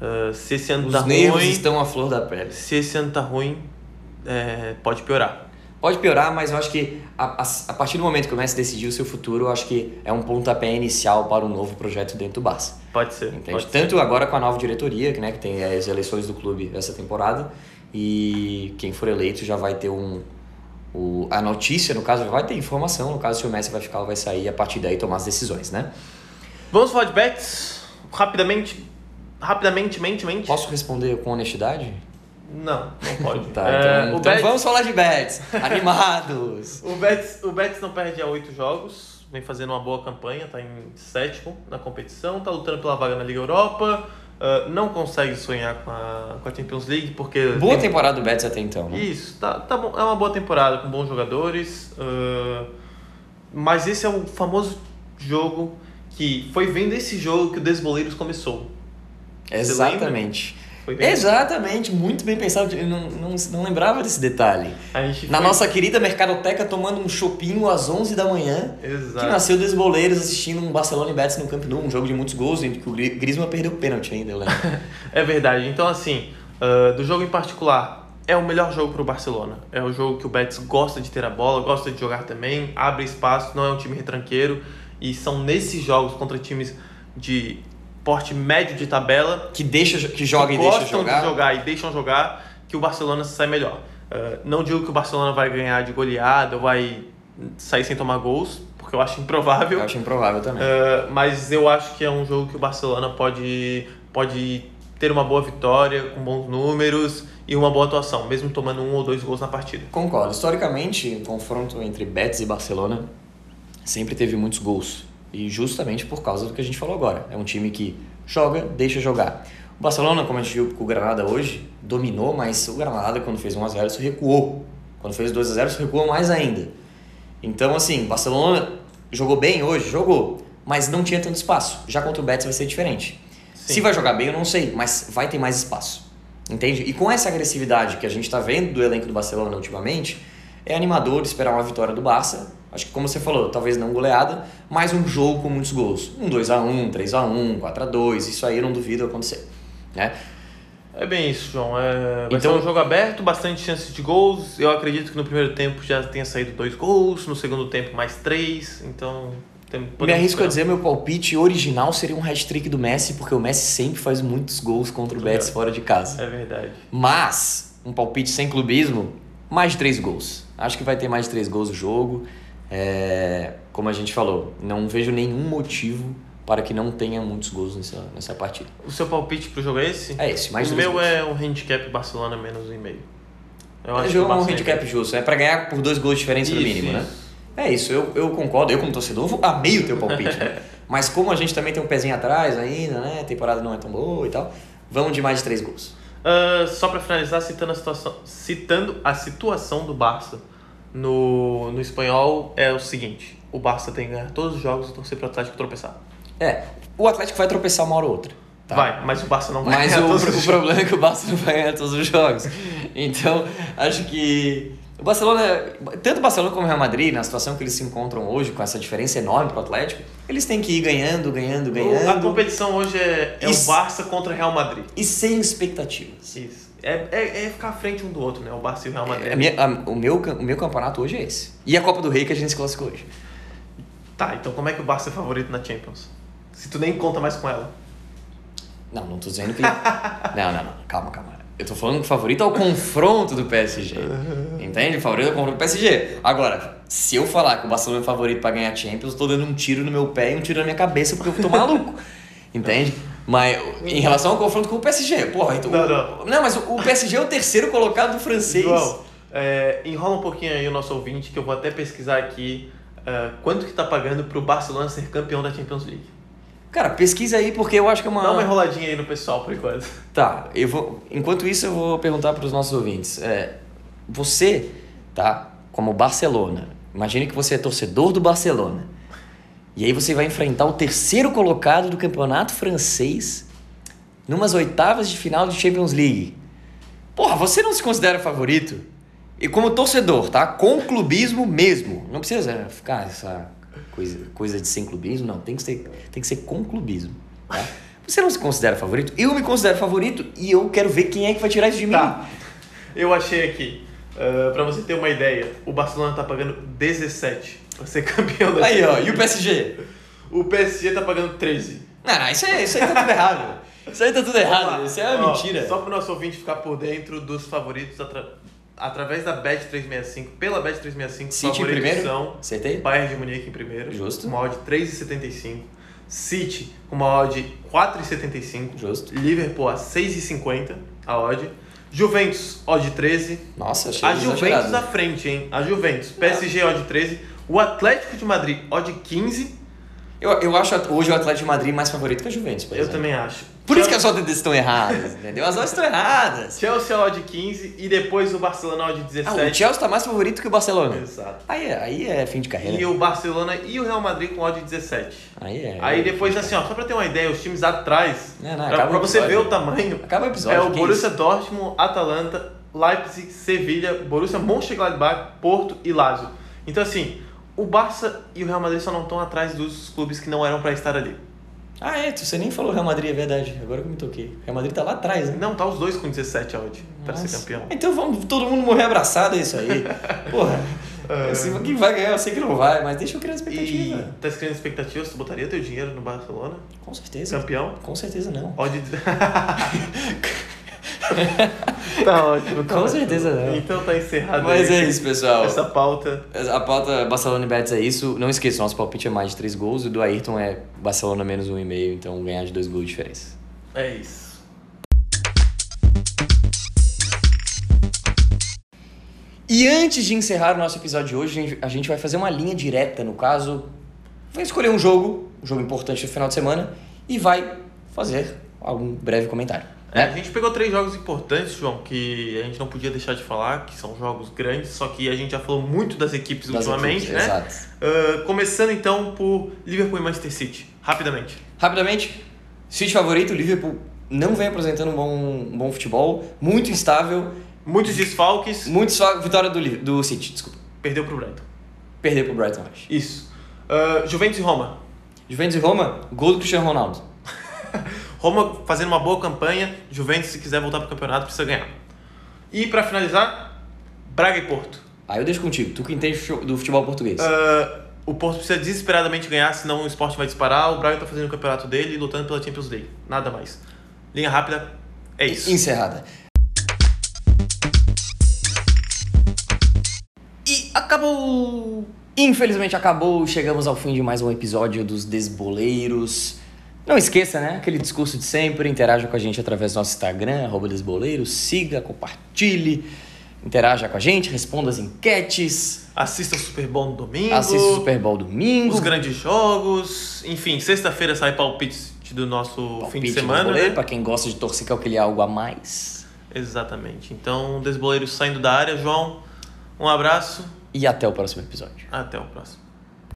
[SPEAKER 2] uh, se esse ano
[SPEAKER 1] Os
[SPEAKER 2] tá
[SPEAKER 1] nervos
[SPEAKER 2] ruim...
[SPEAKER 1] estão à flor da pele.
[SPEAKER 2] Se esse ano tá ruim, é, pode piorar.
[SPEAKER 1] Pode piorar, mas eu acho que a, a, a, partir do momento que o Messi decidiu o seu futuro, eu acho que é um pontapé inicial para um novo projeto dentro do Barça.
[SPEAKER 2] Pode ser.
[SPEAKER 1] Entende?
[SPEAKER 2] Pode
[SPEAKER 1] Tanto
[SPEAKER 2] ser.
[SPEAKER 1] agora com a nova diretoria, né, que tem as eleições do clube essa temporada, e quem for eleito já vai ter um. O, a notícia, no caso, já vai ter informação, no caso, se o Messi vai ficar ou vai sair, a partir daí tomar as decisões, né?
[SPEAKER 2] Vamos falar de bets? Rapidamente. Rapidamente, mente, mente.
[SPEAKER 1] Posso responder com honestidade?
[SPEAKER 2] Não, não pode. <laughs>
[SPEAKER 1] tá, é, então, então
[SPEAKER 2] Betis...
[SPEAKER 1] vamos falar de bets. Animados. <laughs>
[SPEAKER 2] o, Betis, o Betis não perde há oito jogos, vem fazendo uma boa campanha, tá em sétimo na competição, tá lutando pela vaga na Liga Europa, uh, não consegue sonhar com a, com a Champions League, porque...
[SPEAKER 1] Boa
[SPEAKER 2] tem...
[SPEAKER 1] temporada do Betis até então, né?
[SPEAKER 2] Isso, tá, tá bom, é uma boa temporada com bons jogadores, uh, mas esse é o famoso jogo que foi vendo esse jogo que o Desboleiros começou.
[SPEAKER 1] Exatamente. Exatamente, muito bem pensado. Eu não, não, não lembrava desse detalhe. Na
[SPEAKER 2] foi...
[SPEAKER 1] nossa querida Mercadoteca, tomando um chopinho às 11 da manhã,
[SPEAKER 2] Exato.
[SPEAKER 1] que nasceu dos boleiros assistindo um Barcelona e Betis no Camp Nou, um jogo de muitos gols, em que o Griezmann perdeu o pênalti ainda, eu lembro. <laughs>
[SPEAKER 2] é verdade. Então, assim, uh, do jogo em particular, é o melhor jogo para o Barcelona. É o jogo que o Betis gosta de ter a bola, gosta de jogar também, abre espaço, não é um time retranqueiro. E são nesses jogos contra times de porte médio de tabela.
[SPEAKER 1] Que, deixa, que joga
[SPEAKER 2] que
[SPEAKER 1] e deixa jogar.
[SPEAKER 2] de jogar e deixam jogar, que o Barcelona sai melhor. Uh, não digo que o Barcelona vai ganhar de goleada vai sair sem tomar gols, porque eu acho improvável.
[SPEAKER 1] Eu acho improvável também.
[SPEAKER 2] Uh, mas eu acho que é um jogo que o Barcelona pode, pode ter uma boa vitória, com bons números e uma boa atuação, mesmo tomando um ou dois gols na partida.
[SPEAKER 1] Concordo. Historicamente, o confronto entre Betis e Barcelona sempre teve muitos gols. E justamente por causa do que a gente falou agora. É um time que joga, deixa jogar. O Barcelona, como a gente viu com o Granada hoje, dominou, mas o Granada, quando fez 1x0, isso recuou. Quando fez 2x0, isso recuou mais ainda. Então, assim, o Barcelona jogou bem hoje? Jogou. Mas não tinha tanto espaço. Já contra o Betis vai ser diferente.
[SPEAKER 2] Sim.
[SPEAKER 1] Se vai jogar bem, eu não sei, mas vai ter mais espaço. Entende? E com essa agressividade que a gente está vendo do elenco do Barcelona ultimamente, é animador esperar uma vitória do Barça Acho que como você falou, talvez não goleada, mas um jogo com muitos gols. Um 2x1, 3x1, 4x2, isso aí eu não duvido acontecer. Né?
[SPEAKER 2] É bem isso, João. É, vai
[SPEAKER 1] Então-
[SPEAKER 2] ser um jogo aberto, bastante chances de gols. Eu acredito que no primeiro tempo já tenha saído dois gols, no segundo tempo mais três. Então, tem,
[SPEAKER 1] Me arrisco a
[SPEAKER 2] esperar.
[SPEAKER 1] dizer, meu palpite original seria um hat-trick do Messi, porque o Messi sempre faz muitos gols contra o Betis
[SPEAKER 2] Obrigado.
[SPEAKER 1] fora de casa.
[SPEAKER 2] É verdade.
[SPEAKER 1] Mas, um palpite sem clubismo, mais de três gols. Acho que vai ter mais de três gols no jogo. É, como a gente falou, não vejo nenhum motivo para que não tenha muitos gols nessa, nessa partida.
[SPEAKER 2] O seu palpite pro jogo é esse?
[SPEAKER 1] É esse, mais
[SPEAKER 2] o meu
[SPEAKER 1] gols.
[SPEAKER 2] é um handicap Barcelona menos um e meio. Eu
[SPEAKER 1] É
[SPEAKER 2] acho que o
[SPEAKER 1] jogo é um handicap justo, é para ganhar por dois gols de diferença no
[SPEAKER 2] Isso,
[SPEAKER 1] mínimo, né?
[SPEAKER 2] isso.
[SPEAKER 1] É isso, eu, eu concordo. Eu, como torcedor, amei o teu palpite, né? <laughs> Mas como a gente também tem um pezinho atrás ainda, né? A temporada não é tão boa e tal, vamos de mais de três gols.
[SPEAKER 2] Ah, só pra finalizar, citando a situação, citando a situação do Barça no, no espanhol, é o seguinte: o Barça tem que ganhar todos os jogos e torcer pro Atlético tropeçar.
[SPEAKER 1] É, o Atlético vai tropeçar uma hora ou outra. tá?
[SPEAKER 2] Vai, mas o Barça não vai
[SPEAKER 1] Mas
[SPEAKER 2] ganhar
[SPEAKER 1] o,
[SPEAKER 2] todos
[SPEAKER 1] o
[SPEAKER 2] jogos.
[SPEAKER 1] problema é que o Barça não vai ganhar todos os jogos. Então, acho que o Barcelona, tanto o Barcelona como o Real Madrid, na situação que eles se encontram hoje, com essa diferença enorme pro Atlético, eles têm que ir ganhando, ganhando,
[SPEAKER 2] A
[SPEAKER 1] ganhando
[SPEAKER 2] competição hoje é, é o
[SPEAKER 1] Isso.
[SPEAKER 2] Barça contra o Real Madrid.
[SPEAKER 1] e sem expectativas.
[SPEAKER 2] Isso. É, é, é ficar à frente um do outro, né? O Barça e o Real Madrid.
[SPEAKER 1] A minha- a- o, meu, o meu campeonato hoje é esse. E a Copa do Rei que a gente se classificou hoje.
[SPEAKER 2] Tá, então como é que o Barça é favorito na Champions? Se tu nem conta mais com ela.
[SPEAKER 1] Não, não tô dizendo que. <laughs> não, não, não. Calma, calma. Eu tô falando que o favorito é o confronto do PSG. <laughs> Entende? O favorito é o confronto do PSG. Agora, se eu falar que o Barcelona é favorito pra ganhar Champions, eu tô dando um tiro no meu pé e um tiro na minha cabeça porque eu tô maluco. <laughs> Entende? Mas em relação ao confronto com o PSG, porra, então.
[SPEAKER 2] Não, não.
[SPEAKER 1] Não, mas o PSG é o terceiro colocado do francês.
[SPEAKER 2] João, é, enrola um pouquinho aí o nosso ouvinte, que eu vou até pesquisar aqui é, quanto que tá pagando pro Barcelona ser campeão da Champions League.
[SPEAKER 1] Cara, pesquisa aí porque eu acho que é uma.
[SPEAKER 2] Dá uma enroladinha aí no pessoal por enquanto.
[SPEAKER 1] Tá, eu vou. Enquanto isso, eu vou perguntar para os nossos ouvintes. É, você, tá? Como Barcelona, imagine que você é torcedor do Barcelona. E aí você vai enfrentar o terceiro colocado do campeonato francês numas oitavas de final de Champions League. Porra, você não se considera favorito? E como torcedor, tá? Com clubismo mesmo. Não precisa ficar essa coisa, coisa de sem clubismo, não. Tem que ser, tem que ser com clubismo, tá? Você não se considera favorito? Eu me considero favorito e eu quero ver quem é que vai tirar isso de mim.
[SPEAKER 2] Tá. Eu achei aqui, uh, pra você ter uma ideia, o Barcelona tá pagando 17 pra ser <laughs> campeão da
[SPEAKER 1] Aí, ó, e o PSG?
[SPEAKER 2] O PSG tá pagando 13.
[SPEAKER 1] Não, não, isso, é, isso aí tá tudo errado. Isso aí tá tudo errado. Isso é uma
[SPEAKER 2] Ó,
[SPEAKER 1] mentira.
[SPEAKER 2] Só pro nosso ouvinte ficar por dentro dos favoritos atra- através da Bet365, pela Bet365, os
[SPEAKER 1] City em
[SPEAKER 2] favoritos
[SPEAKER 1] primeiro?
[SPEAKER 2] são
[SPEAKER 1] Acertei?
[SPEAKER 2] Bayern de Munique em primeiro,
[SPEAKER 1] Justo.
[SPEAKER 2] com uma odd 3,75. City com uma odd 4,75.
[SPEAKER 1] Justo.
[SPEAKER 2] Liverpool a 6,50 a odd. Juventus, odd 13.
[SPEAKER 1] Nossa, achei
[SPEAKER 2] A Juventus
[SPEAKER 1] exagerado.
[SPEAKER 2] à frente, hein? A Juventus. PSG, odd 13. O Atlético de Madrid, odd 15.
[SPEAKER 1] Eu, eu acho hoje o Atlético de Madrid mais favorito que a Juventus, por
[SPEAKER 2] Eu
[SPEAKER 1] exemplo.
[SPEAKER 2] também acho.
[SPEAKER 1] Por isso que as odds estão erradas, entendeu? As odds estão erradas.
[SPEAKER 2] Chelsea, odd 15. E depois o Barcelona, odd
[SPEAKER 1] Ah,
[SPEAKER 2] 17.
[SPEAKER 1] o Chelsea tá mais favorito que o Barcelona.
[SPEAKER 2] Exato.
[SPEAKER 1] Aí é, aí é fim de carreira.
[SPEAKER 2] E o Barcelona e o Real Madrid com odd 17.
[SPEAKER 1] Aí é.
[SPEAKER 2] Aí depois, assim, ó, só pra ter uma ideia, os times atrás,
[SPEAKER 1] Não, não,
[SPEAKER 2] pra, pra você ver o tamanho,
[SPEAKER 1] Acaba o episódio.
[SPEAKER 2] é o Borussia
[SPEAKER 1] isso?
[SPEAKER 2] Dortmund, Atalanta, Leipzig, Sevilha, Borussia Mönchengladbach, Porto e Lazio. Então, assim, o Barça e o Real Madrid só não estão atrás dos clubes que não eram pra estar ali.
[SPEAKER 1] Ah, é, você nem falou Real Madrid, é verdade. Agora que eu me toquei. O Real Madrid tá lá atrás, né?
[SPEAKER 2] Não, tá os dois com 17 odd pra ser campeão.
[SPEAKER 1] Então vamos todo mundo morrer abraçado, é isso aí. Porra. <laughs> Assim, quem vai ganhar, eu sei que não vai, mas deixa eu criar
[SPEAKER 2] E
[SPEAKER 1] expectativa.
[SPEAKER 2] tá escrevendo expectativas, tu botaria teu dinheiro no Barcelona?
[SPEAKER 1] Com certeza.
[SPEAKER 2] Campeão?
[SPEAKER 1] Com certeza não.
[SPEAKER 2] Odd... <laughs> <laughs> <laughs> tá ótimo, tá
[SPEAKER 1] Com
[SPEAKER 2] ótimo.
[SPEAKER 1] certeza não.
[SPEAKER 2] Então tá encerrado
[SPEAKER 1] Mas
[SPEAKER 2] aí
[SPEAKER 1] é isso, pessoal.
[SPEAKER 2] essa pauta.
[SPEAKER 1] A pauta Barcelona e Betis é isso. Não esqueça, nosso palpite é mais de 3 gols. E o do Ayrton é Barcelona menos 1,5. Então ganhar de 2 gols de diferença.
[SPEAKER 2] É isso.
[SPEAKER 1] E antes de encerrar o nosso episódio de hoje, a gente- a gente vai fazer uma linha direta. No caso, vai escolher um jogo, um jogo importante do final de semana, e vai fazer algum breve comentário.
[SPEAKER 2] É, a gente pegou três jogos importantes, João, que a gente não podia deixar de falar, que são jogos grandes, só que a gente já falou muito das equipes
[SPEAKER 1] Das
[SPEAKER 2] ultimamente,
[SPEAKER 1] equipes,
[SPEAKER 2] né?
[SPEAKER 1] Exato.
[SPEAKER 2] Ah, começando então por Liverpool e Manchester City, rapidamente.
[SPEAKER 1] Rapidamente, City favorito, Liverpool não vem apresentando um bom, um bom futebol, muito instável,
[SPEAKER 2] Muitos desfalques,
[SPEAKER 1] muito só vitória do, do City, desculpa.
[SPEAKER 2] perdeu pro Brighton.
[SPEAKER 1] Perdeu pro Brighton, acho.
[SPEAKER 2] Isso. Ah, Juventus e Roma.
[SPEAKER 1] Juventus e Roma, gol do Cristiano Ronaldo.
[SPEAKER 2] Roma fazendo uma boa campanha, Juventus, se quiser voltar para o campeonato, precisa ganhar. E para finalizar, Braga e Porto.
[SPEAKER 1] Aí eu deixo contigo, tu que entende do futebol português.
[SPEAKER 2] Uh, o Porto precisa desesperadamente ganhar, senão o esporte vai disparar. O Braga está fazendo o campeonato dele e lutando pela Champions League. Nada mais. Linha rápida, é isso.
[SPEAKER 1] Encerrada. E acabou! Infelizmente acabou, chegamos ao fim de mais um episódio dos Desboleiros. Não esqueça, né? Aquele discurso de sempre, interaja com a gente através do nosso Instagram, arroba Desboleiros, siga, compartilhe, interaja com a gente, responda as enquetes.
[SPEAKER 2] Assista o Super Bowl no domingo.
[SPEAKER 1] Assista o Super Bowl domingo.
[SPEAKER 2] Os grandes jogos. Enfim, sexta-feira sai palpite do nosso palpite fim de semana. Né?
[SPEAKER 1] Para quem gosta de torcer que ele algo a mais.
[SPEAKER 2] Exatamente. Então, Desboleiros saindo da área, João. Um abraço.
[SPEAKER 1] E até o próximo episódio.
[SPEAKER 2] Até o próximo.